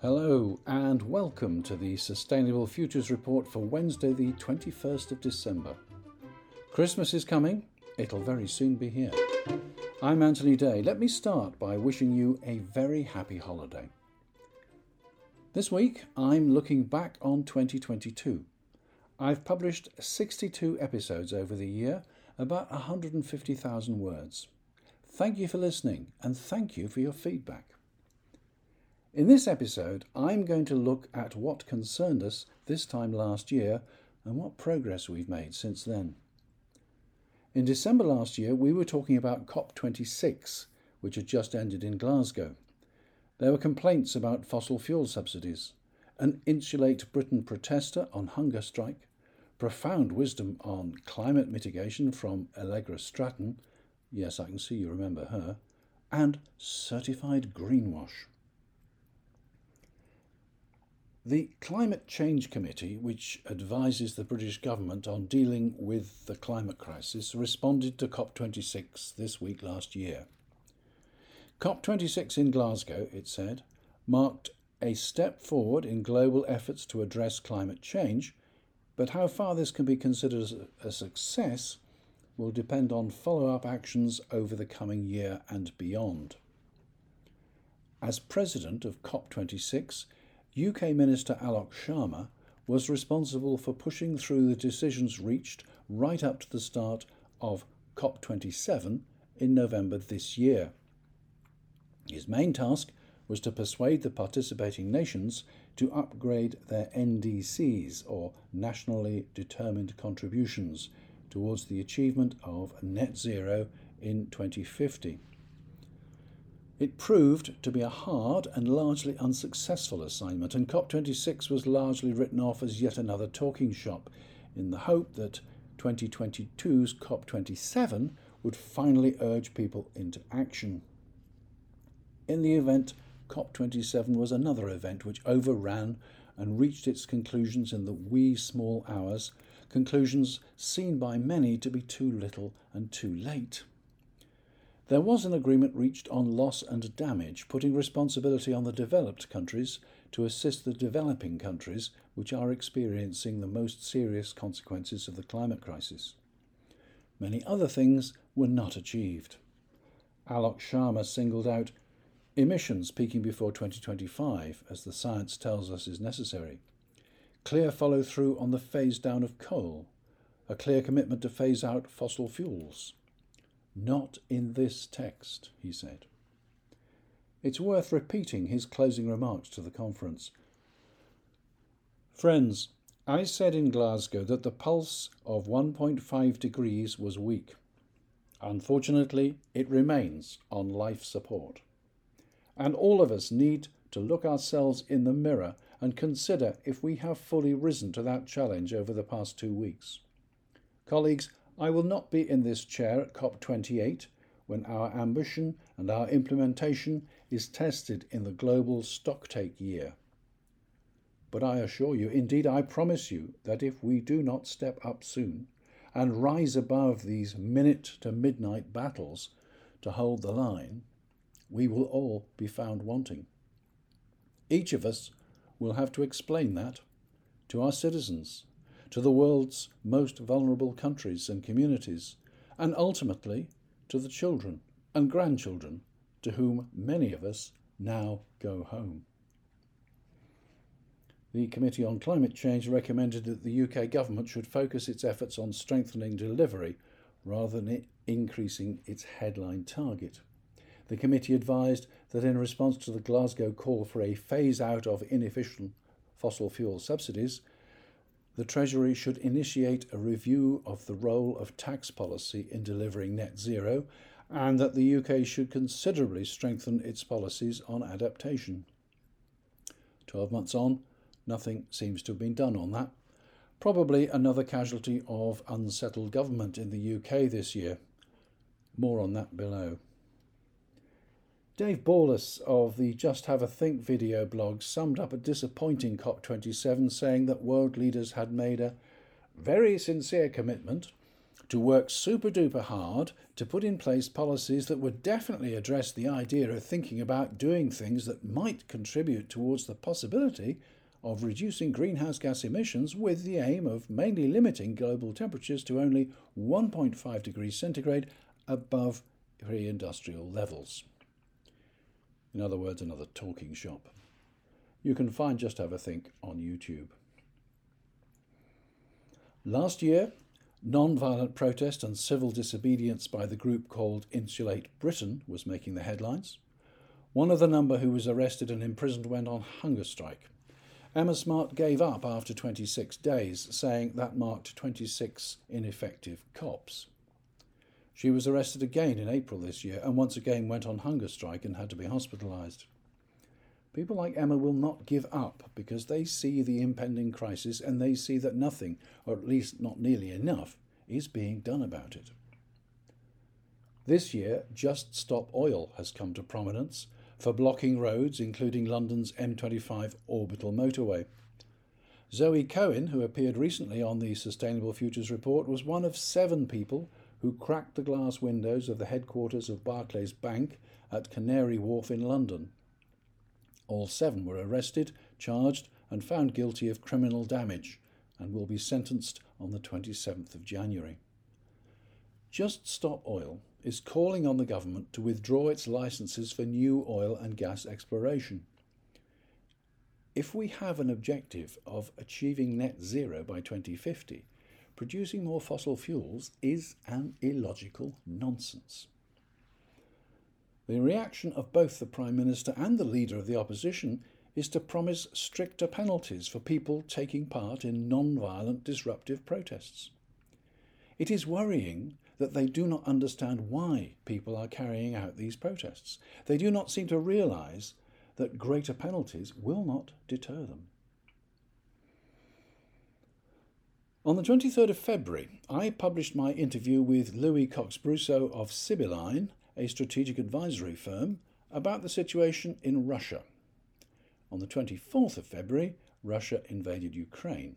Hello, and welcome to the Sustainable Futures Report for Wednesday, the 21st of December. Christmas is coming, it'll very soon be here. I'm Anthony Day. Let me start by wishing you a very happy holiday. This week, I'm looking back on 2022. I've published 62 episodes over the year, about 150,000 words. Thank you for listening, and thank you for your feedback. In this episode, I'm going to look at what concerned us this time last year and what progress we've made since then. In December last year, we were talking about COP26, which had just ended in Glasgow. There were complaints about fossil fuel subsidies, an Insulate Britain protester on hunger strike, profound wisdom on climate mitigation from Allegra Stratton, yes, I can see you remember her, and certified greenwash. The Climate Change Committee, which advises the British government on dealing with the climate crisis, responded to COP26 this week last year. COP26 in Glasgow, it said, marked a step forward in global efforts to address climate change, but how far this can be considered a success will depend on follow up actions over the coming year and beyond. As president of COP26, UK Minister Alok Sharma was responsible for pushing through the decisions reached right up to the start of COP27 in November this year. His main task was to persuade the participating nations to upgrade their NDCs, or nationally determined contributions, towards the achievement of net zero in 2050. It proved to be a hard and largely unsuccessful assignment, and COP26 was largely written off as yet another talking shop, in the hope that 2022's COP27 would finally urge people into action. In the event, COP27 was another event which overran and reached its conclusions in the wee small hours, conclusions seen by many to be too little and too late. There was an agreement reached on loss and damage, putting responsibility on the developed countries to assist the developing countries which are experiencing the most serious consequences of the climate crisis. Many other things were not achieved. Alok Sharma singled out Emissions peaking before 2025, as the science tells us is necessary. Clear follow through on the phase down of coal. A clear commitment to phase out fossil fuels. Not in this text, he said. It's worth repeating his closing remarks to the conference. Friends, I said in Glasgow that the pulse of 1.5 degrees was weak. Unfortunately, it remains on life support. And all of us need to look ourselves in the mirror and consider if we have fully risen to that challenge over the past two weeks. Colleagues, I will not be in this chair at COP28 when our ambition and our implementation is tested in the global stocktake year. But I assure you, indeed I promise you, that if we do not step up soon and rise above these minute to midnight battles to hold the line, we will all be found wanting. Each of us will have to explain that to our citizens, to the world's most vulnerable countries and communities, and ultimately to the children and grandchildren to whom many of us now go home. The Committee on Climate Change recommended that the UK government should focus its efforts on strengthening delivery rather than increasing its headline target. The committee advised that in response to the Glasgow call for a phase out of inefficient fossil fuel subsidies, the Treasury should initiate a review of the role of tax policy in delivering net zero and that the UK should considerably strengthen its policies on adaptation. Twelve months on, nothing seems to have been done on that. Probably another casualty of unsettled government in the UK this year. More on that below. Dave Borlace of the Just Have a Think video blog summed up a disappointing COP27, saying that world leaders had made a very sincere commitment to work super duper hard to put in place policies that would definitely address the idea of thinking about doing things that might contribute towards the possibility of reducing greenhouse gas emissions with the aim of mainly limiting global temperatures to only 1.5 degrees centigrade above pre industrial levels. In other words, another talking shop. You can find Just Have a Think on YouTube. Last year, non violent protest and civil disobedience by the group called Insulate Britain was making the headlines. One of the number who was arrested and imprisoned went on hunger strike. Emma Smart gave up after 26 days, saying that marked 26 ineffective COPs. She was arrested again in April this year and once again went on hunger strike and had to be hospitalised. People like Emma will not give up because they see the impending crisis and they see that nothing, or at least not nearly enough, is being done about it. This year, Just Stop Oil has come to prominence for blocking roads, including London's M25 orbital motorway. Zoe Cohen, who appeared recently on the Sustainable Futures Report, was one of seven people who cracked the glass windows of the headquarters of Barclays Bank at Canary Wharf in London. All seven were arrested, charged, and found guilty of criminal damage and will be sentenced on the 27th of January. Just Stop Oil is calling on the government to withdraw its licenses for new oil and gas exploration. If we have an objective of achieving net zero by 2050, producing more fossil fuels is an illogical nonsense. The reaction of both the Prime Minister and the Leader of the Opposition is to promise stricter penalties for people taking part in non violent disruptive protests. It is worrying that they do not understand why people are carrying out these protests. They do not seem to realise that greater penalties will not deter them. On the 23rd of February, I published my interview with Louis Cox Brusseau of Sibylline, a strategic advisory firm, about the situation in Russia. On the 24th of February, Russia invaded Ukraine.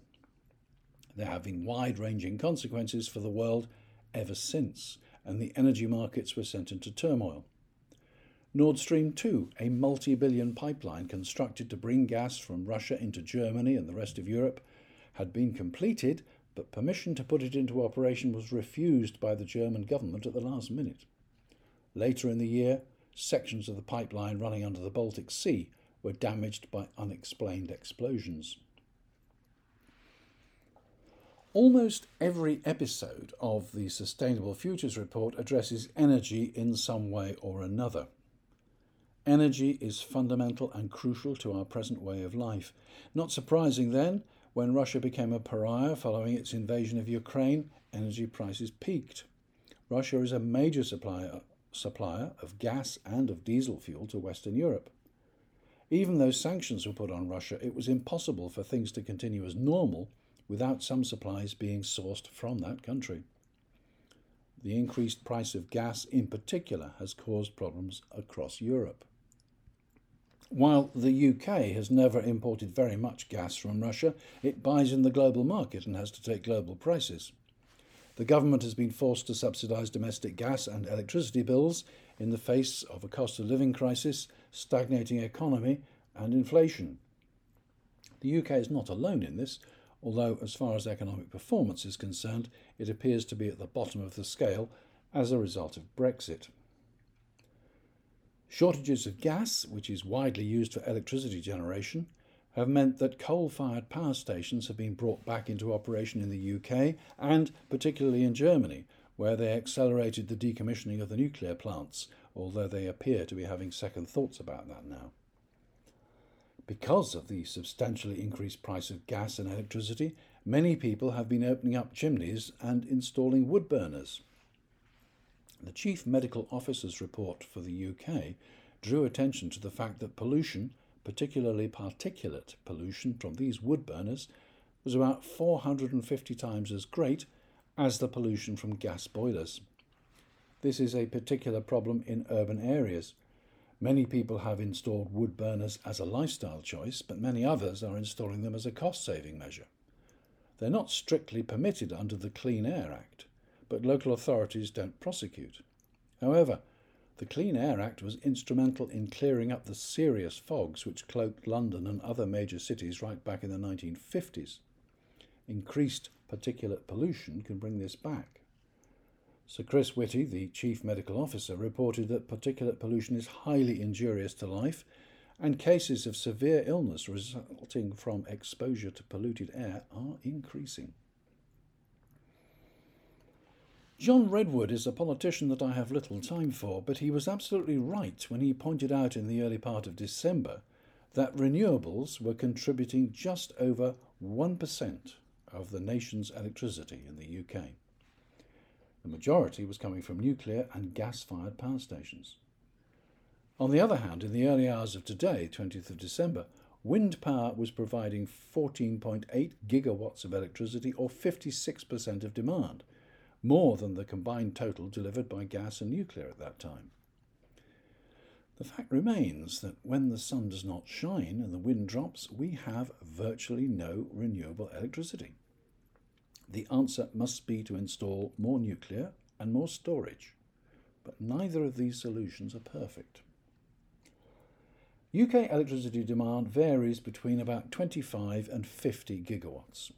There have been wide ranging consequences for the world ever since, and the energy markets were sent into turmoil. Nord Stream 2, a multi billion pipeline constructed to bring gas from Russia into Germany and the rest of Europe, had been completed, but permission to put it into operation was refused by the German government at the last minute. Later in the year, sections of the pipeline running under the Baltic Sea were damaged by unexplained explosions. Almost every episode of the Sustainable Futures Report addresses energy in some way or another. Energy is fundamental and crucial to our present way of life. Not surprising then, when Russia became a pariah following its invasion of Ukraine, energy prices peaked. Russia is a major supplier, supplier of gas and of diesel fuel to Western Europe. Even though sanctions were put on Russia, it was impossible for things to continue as normal without some supplies being sourced from that country. The increased price of gas, in particular, has caused problems across Europe. While the UK has never imported very much gas from Russia, it buys in the global market and has to take global prices. The government has been forced to subsidise domestic gas and electricity bills in the face of a cost of living crisis, stagnating economy, and inflation. The UK is not alone in this, although, as far as economic performance is concerned, it appears to be at the bottom of the scale as a result of Brexit. Shortages of gas, which is widely used for electricity generation, have meant that coal fired power stations have been brought back into operation in the UK and particularly in Germany, where they accelerated the decommissioning of the nuclear plants, although they appear to be having second thoughts about that now. Because of the substantially increased price of gas and electricity, many people have been opening up chimneys and installing wood burners. The Chief Medical Officer's report for the UK drew attention to the fact that pollution, particularly particulate pollution from these wood burners, was about 450 times as great as the pollution from gas boilers. This is a particular problem in urban areas Many people have installed wood burners as a lifestyle choice, but many others are installing them as a cost saving measure. They're not strictly permitted under the Clean Air Act, but local authorities don't prosecute. However, the Clean Air Act was instrumental in clearing up the serious fogs which cloaked London and other major cities right back in the 1950s. Increased particulate pollution can bring this back. Sir Chris Whitty, the Chief Medical Officer, reported that particulate pollution is highly injurious to life and cases of severe illness resulting from exposure to polluted air are increasing. John Redwood is a politician that I have little time for, but he was absolutely right when he pointed out in the early part of December that renewables were contributing just over 1% of the nation's electricity in the UK. The majority was coming from nuclear and gas fired power stations. On the other hand, in the early hours of today, 20th of December, wind power was providing 14.8 gigawatts of electricity or 56% of demand, more than the combined total delivered by gas and nuclear at that time. The fact remains that when the sun does not shine and the wind drops, we have virtually no renewable electricity. The answer must be to install more nuclear and more storage, but neither of these solutions are perfect. UK electricity demand varies between about 25 and 50 gigawatts.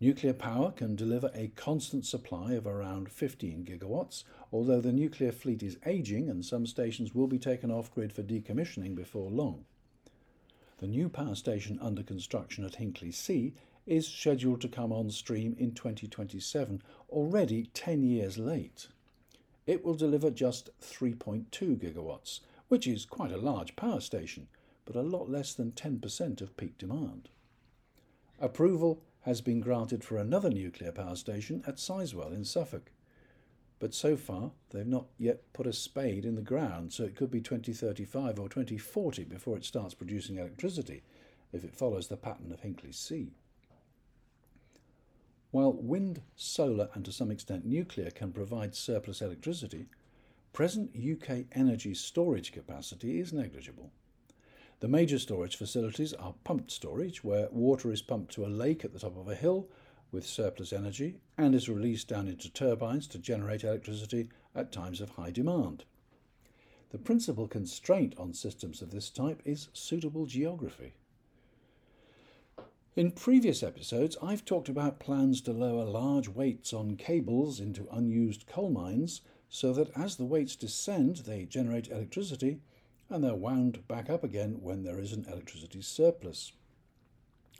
Nuclear power can deliver a constant supply of around 15 gigawatts, although the nuclear fleet is aging and some stations will be taken off grid for decommissioning before long. The new power station under construction at Hinkley C is scheduled to come on stream in 2027, already 10 years late. It will deliver just 3.2 gigawatts, which is quite a large power station, but a lot less than 10% of peak demand. Approval has been granted for another nuclear power station at Sizewell in Suffolk. But so far, they've not yet put a spade in the ground, so it could be 2035 or 2040 before it starts producing electricity, if it follows the pattern of Hinkley C. While wind, solar, and to some extent nuclear can provide surplus electricity, present UK energy storage capacity is negligible. The major storage facilities are pumped storage, where water is pumped to a lake at the top of a hill with surplus energy and is released down into turbines to generate electricity at times of high demand. The principal constraint on systems of this type is suitable geography. In previous episodes, I've talked about plans to lower large weights on cables into unused coal mines so that as the weights descend, they generate electricity and they're wound back up again when there is an electricity surplus.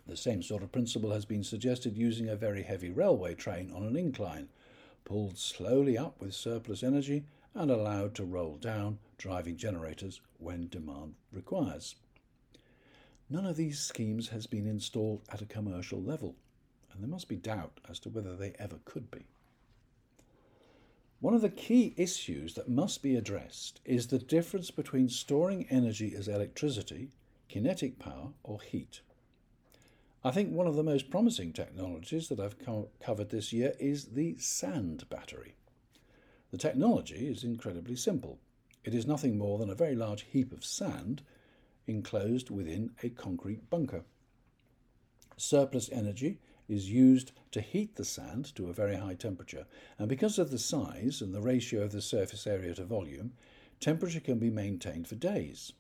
The same sort of principle has been suggested using a very heavy railway train on an incline, pulled slowly up with surplus energy and allowed to roll down, driving generators when demand requires. None of these schemes has been installed at a commercial level, and there must be doubt as to whether they ever could be. One of the key issues that must be addressed is the difference between storing energy as electricity, kinetic power, or heat. I think one of the most promising technologies that I've co- covered this year is the sand battery. The technology is incredibly simple. It is nothing more than a very large heap of sand enclosed within a concrete bunker. Surplus energy is used to heat the sand to a very high temperature, and because of the size and the ratio of the surface area to volume, temperature can be maintained for days.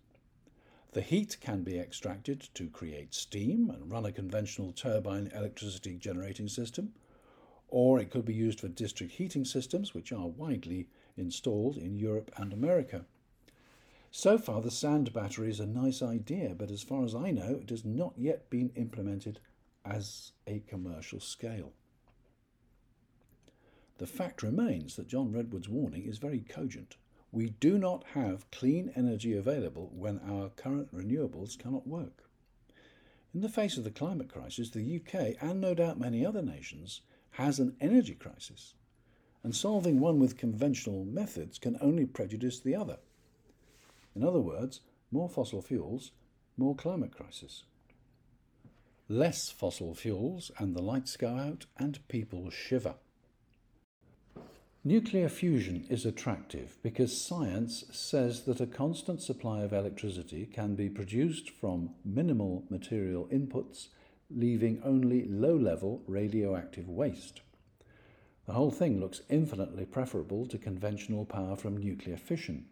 The heat can be extracted to create steam and run a conventional turbine electricity generating system, or it could be used for district heating systems, which are widely installed in Europe and America. So far, the sand battery is a nice idea, but as far as I know, it has not yet been implemented as a commercial scale. The fact remains that John Redwood's warning is very cogent. We do not have clean energy available when our current renewables cannot work. In the face of the climate crisis, the UK, and no doubt many other nations, has an energy crisis, and solving one with conventional methods can only prejudice the other. In other words, more fossil fuels, more climate crisis. Less fossil fuels and the lights go out and people shiver. Nuclear fusion is attractive because science says that a constant supply of electricity can be produced from minimal material inputs, leaving only low level radioactive waste. The whole thing looks infinitely preferable to conventional power from nuclear fission.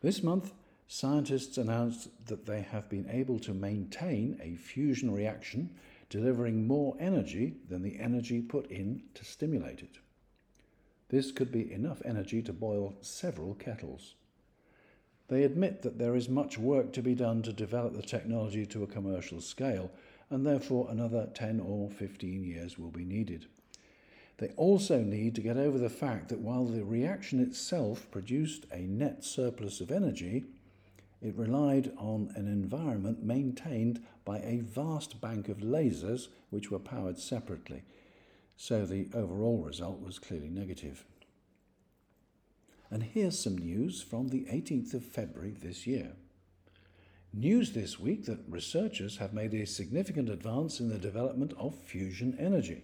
This month, scientists announced that they have been able to maintain a fusion reaction delivering more energy than the energy put in to stimulate it. This could be enough energy to boil several kettles. They admit that there is much work to be done to develop the technology to a commercial scale, and therefore another 10 or 15 years will be needed. They also need to get over the fact that while the reaction itself produced a net surplus of energy, it relied on an environment maintained by a vast bank of lasers which were powered separately, so the overall result was clearly negative. And here's some news from the 18th of February this year. News this week that researchers have made a significant advance in the development of fusion energy.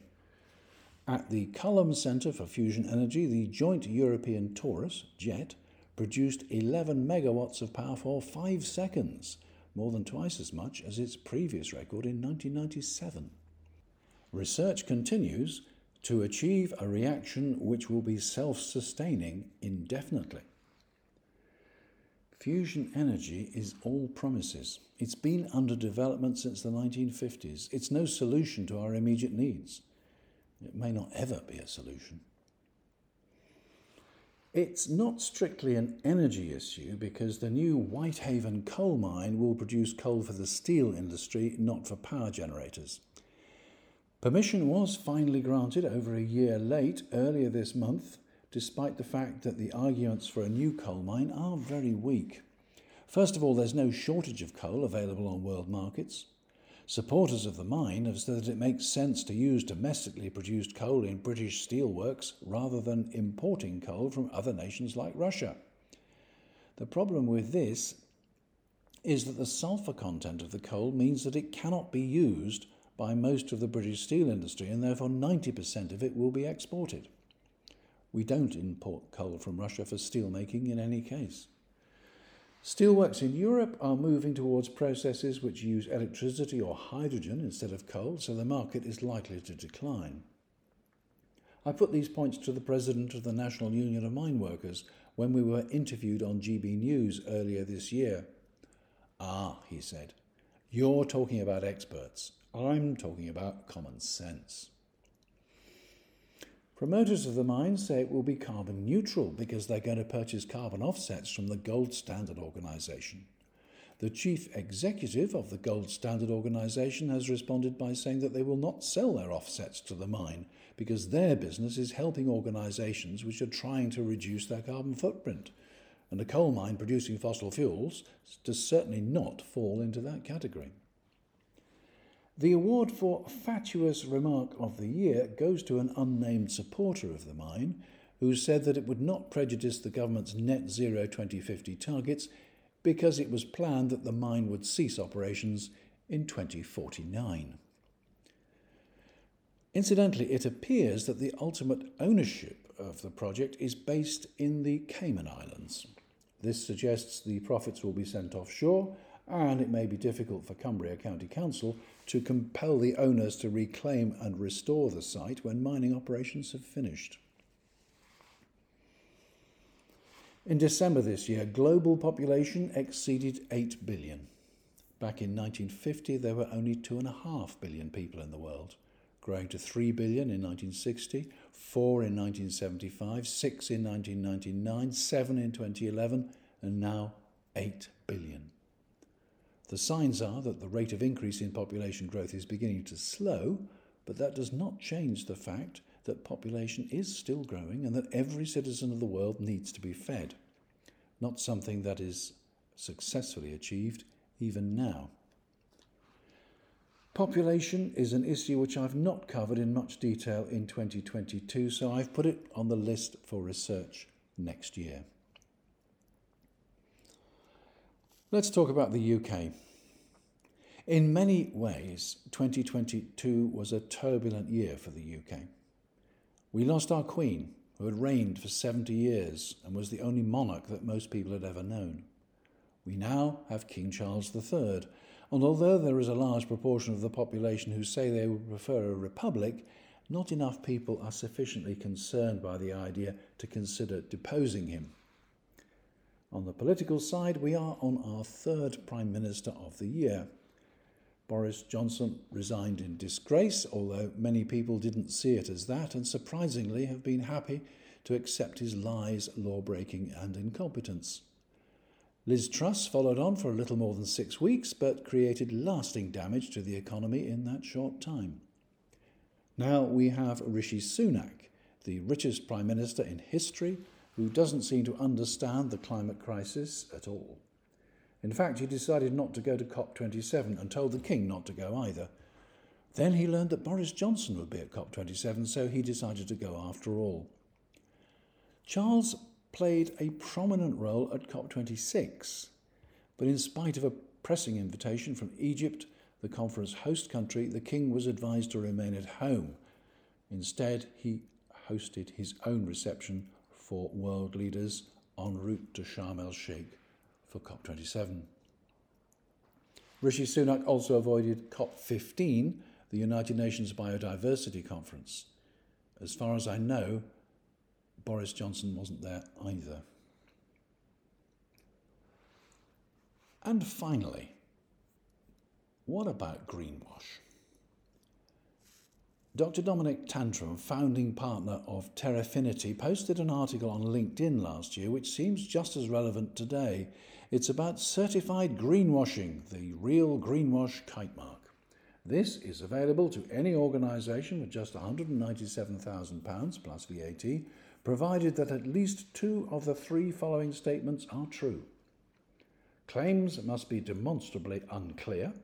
At the Culham Centre for Fusion Energy, the Joint European Torus, JET, produced 11 megawatts of power for 5 seconds, more than twice as much as its previous record in 1997. Research continues to achieve a reaction which will be self sustaining indefinitely. Fusion energy is all promises. It's been under development since the 1950s. It's no solution to our immediate needs. It may not ever be a solution. It's not strictly an energy issue because the new Whitehaven coal mine will produce coal for the steel industry, not for power generators. Permission was finally granted over a year late earlier this month, despite the fact that the arguments for a new coal mine are very weak. First of all, there's no shortage of coal available on world markets. Supporters of the mine have said that it makes sense to use domestically produced coal in British steelworks rather than importing coal from other nations like Russia. The problem with this is that the sulphur content of the coal means that it cannot be used by most of the British steel industry and therefore 90% of it will be exported. We don't import coal from Russia for steelmaking in any case. Steelworks in Europe are moving towards processes which use electricity or hydrogen instead of coal, so the market is likely to decline. I put these points to the president of the National Union of Mine Workers when we were interviewed on GB News earlier this year. Ah, he said, you're talking about experts. I'm talking about common sense. Promoters of the mine say it will be carbon neutral because they're going to purchase carbon offsets from the Gold Standard Organization. The chief executive of the Gold Standard Organization has responded by saying that they will not sell their offsets to the mine because their business is helping organizations which are trying to reduce their carbon footprint. And a coal mine producing fossil fuels does certainly not fall into that category. The award for Fatuous Remark of the Year goes to an unnamed supporter of the mine who said that it would not prejudice the government's net zero 2050 targets because it was planned that the mine would cease operations in 2049. Incidentally, it appears that the ultimate ownership of the project is based in the Cayman Islands. This suggests the profits will be sent offshore and it may be difficult for Cumbria County Council to compel the owners to reclaim and restore the site when mining operations have finished. In December this year, global population exceeded 8 billion. Back in 1950, there were only 2.5 billion people in the world, growing to 3 billion in 1960, 4 in 1975, 6 in 1999, 7 in 2011, and now 8 billion. The signs are that the rate of increase in population growth is beginning to slow, but that does not change the fact that population is still growing and that every citizen of the world needs to be fed. Not something that is successfully achieved even now. Population is an issue which I've not covered in much detail in 2022, so I've put it on the list for research next year. Let's talk about the UK. In many ways, 2022 was a turbulent year for the UK. We lost our Queen, who had reigned for 70 years and was the only monarch that most people had ever known. We now have King Charles III, and although there is a large proportion of the population who say they would prefer a republic, not enough people are sufficiently concerned by the idea to consider deposing him. On the political side, we are on our third Prime Minister of the year. Boris Johnson resigned in disgrace, although many people didn't see it as that and surprisingly have been happy to accept his lies, law breaking, and incompetence. Liz Truss followed on for a little more than six weeks, but created lasting damage to the economy in that short time. Now we have Rishi Sunak, the richest Prime Minister in history, who doesn't seem to understand the climate crisis at all. In fact, he decided not to go to COP27 and told the King not to go either. Then he learned that Boris Johnson would be at COP27, so he decided to go after all. Charles played a prominent role at COP26, but in spite of a pressing invitation from Egypt, the conference host country, the king was advised to remain at home. Instead, he hosted his own reception for world leaders en route to Sharm el Sheikh for COP27. Rishi Sunak also avoided COP15, the United Nations Biodiversity Conference. As far as I know, Boris Johnson wasn't there either. And finally, what about greenwash? Dr. Dominic Tantram, founding partner of Terrafiniti, posted an article on LinkedIn last year which seems just as relevant today. It's about certified greenwashing, the real greenwash kite mark. This is available to any organisation with just £197,000 plus VAT provided that at least two of the three following statements are true. Claims must be demonstrably unclear.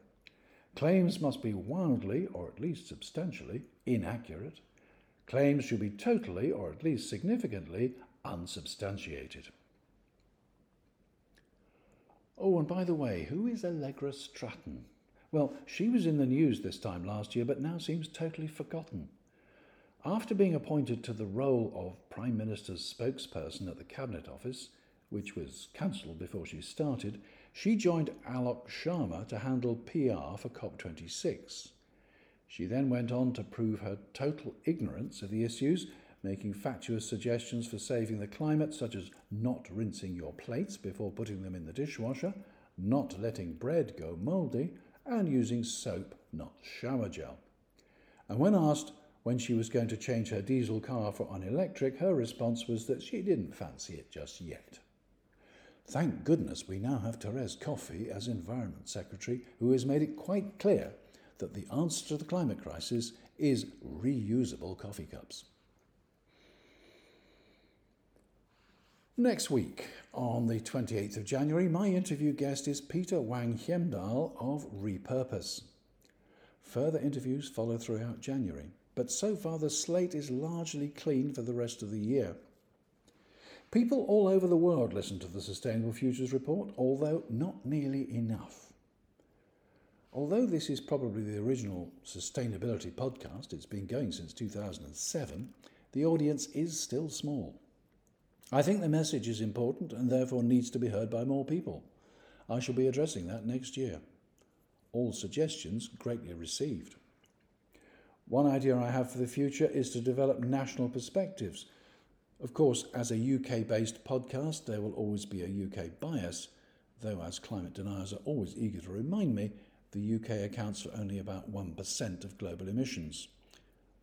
Claims must be wildly, or at least substantially, inaccurate. Claims should be totally, or at least significantly, unsubstantiated. Oh, and by the way, who is Allegra Stratton? Well, she was in the news this time last year, but now seems totally forgotten. After being appointed to the role of Prime Minister's spokesperson at the Cabinet Office, which was cancelled before she started, she joined Alok Sharma to handle PR for COP26. She then went on to prove her total ignorance of the issues, making fatuous suggestions for saving the climate, such as not rinsing your plates before putting them in the dishwasher, not letting bread go mouldy, and using soap, not shower gel. And when asked when she was going to change her diesel car for an electric, her response was that she didn't fancy it just yet. Thank goodness we now have Therese Coffey as Environment Secretary, who has made it quite clear that the answer to the climate crisis is reusable coffee cups. Next week, on the 28th of January, my interview guest is Peter Wang Hiemdal of Repurpose. Further interviews follow throughout January but so far the slate is largely clean for the rest of the year. People all over the world listen to the Sustainable Futures Report, although not nearly enough. Although this is probably the original sustainability podcast, it's been going since 2007, the audience is still small. I think the message is important and therefore needs to be heard by more people. I shall be addressing that next year. All suggestions greatly received. One idea I have for the future is to develop national perspectives. Of course, as a UK based podcast, there will always be a UK bias, though, as climate deniers are always eager to remind me, the UK accounts for only about 1% of global emissions.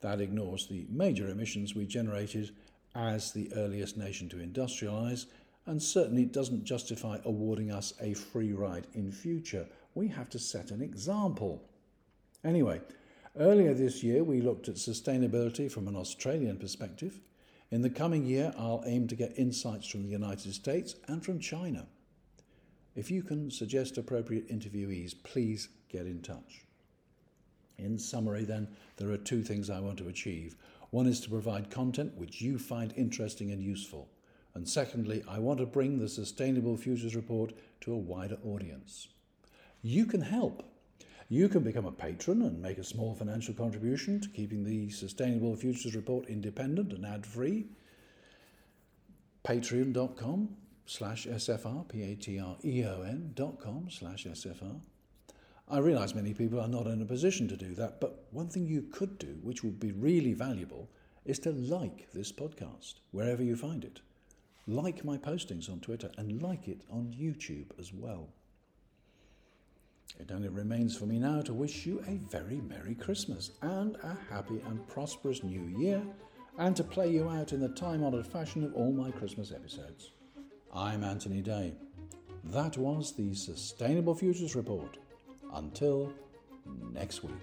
That ignores the major emissions we generated as the earliest nation to industrialise and certainly doesn't justify awarding us a free ride in future. We have to set an example. Anyway, Earlier this year, we looked at sustainability from an Australian perspective. In the coming year, I'll aim to get insights from the United States and from China. If you can suggest appropriate interviewees, please get in touch. In summary, then, there are two things I want to achieve. One is to provide content which you find interesting and useful. And secondly, I want to bring the Sustainable Futures Report to a wider audience. You can help you can become a patron and make a small financial contribution to keeping the Sustainable Futures Report independent and ad-free. Patreon.com slash SFR, P-A-T-R-E-O-N dot com slash SFR. I realise many people are not in a position to do that, but one thing you could do, which would be really valuable, is to like this podcast wherever you find it. Like my postings on Twitter and like it on YouTube as well. It only remains for me now to wish you a very Merry Christmas and a happy and prosperous New Year, and to play you out in the time honoured fashion of all my Christmas episodes. I'm Anthony Day. That was the Sustainable Futures Report. Until next week.